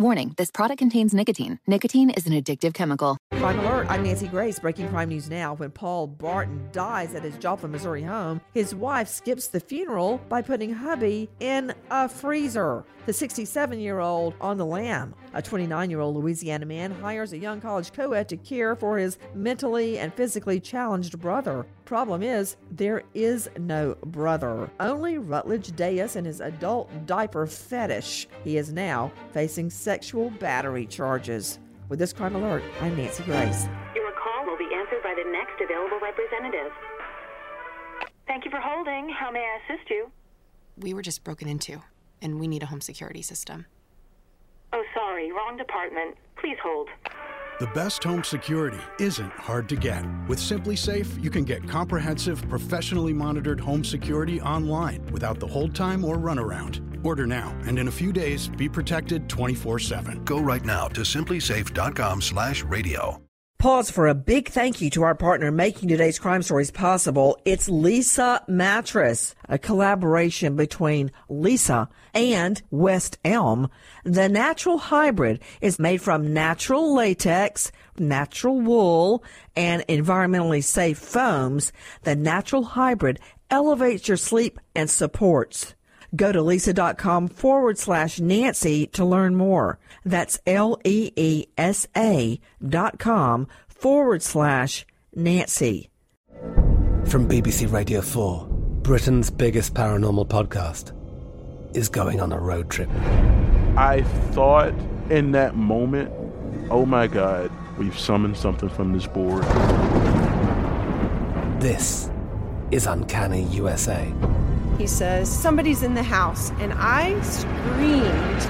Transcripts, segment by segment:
Warning this product contains nicotine. Nicotine is an addictive chemical. Crime Alert, I'm Nancy Grace. Breaking crime news now. When Paul Barton dies at his Joplin, Missouri home, his wife skips the funeral by putting hubby in a freezer. The 67 year old on the lam. A 29 year old Louisiana man hires a young college co ed to care for his mentally and physically challenged brother. Problem is, there is no brother, only Rutledge Deas and his adult diaper fetish. He is now facing sexual battery charges. With this crime alert, I'm Nancy Grace. Your call will be answered by the next available representative. Thank you for holding. How may I assist you? We were just broken into, and we need a home security system. Oh, sorry, wrong department. Please hold. The best home security isn't hard to get. With SimpliSafe, you can get comprehensive, professionally monitored home security online without the hold time or runaround. Order now, and in a few days, be protected 24-7. Go right now to simplisafe.com slash radio. Pause for a big thank you to our partner making today's crime stories possible. It's Leesa Mattress, a collaboration between Leesa and West Elm. The natural hybrid is made from natural latex, natural wool, and environmentally safe foams. The natural hybrid elevates your sleep and supports. Go to leesa.com forward slash Nancy to learn more. That's L E E S A dot com forward slash Nancy. From BBC Radio 4, Britain's biggest paranormal podcast is going on a road trip. I thought in that moment, oh my God, we've summoned something from this board. This is Uncanny USA. He says, Somebody's in the house, and I screamed.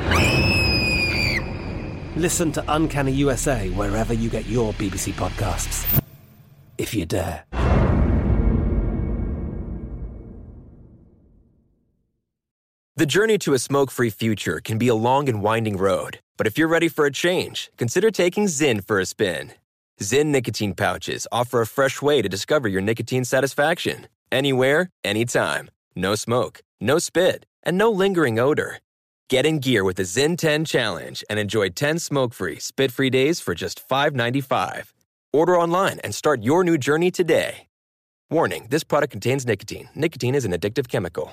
Listen to Uncanny USA wherever you get your BBC podcasts, if you dare. The journey to a smoke free future can be a long and winding road, but if you're ready for a change, consider taking Zyn for a spin. Zyn nicotine pouches offer a fresh way to discover your nicotine satisfaction anywhere, anytime. No smoke, no spit, and no lingering odor. Get in gear with the Zyn 10 Challenge and enjoy 10 smoke free, spit free days for just $5.95. Order online and start your new journey today. Warning this product contains nicotine. Nicotine is an addictive chemical.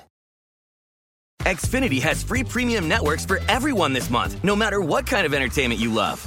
Xfinity has free premium networks for everyone this month, no matter what kind of entertainment you love.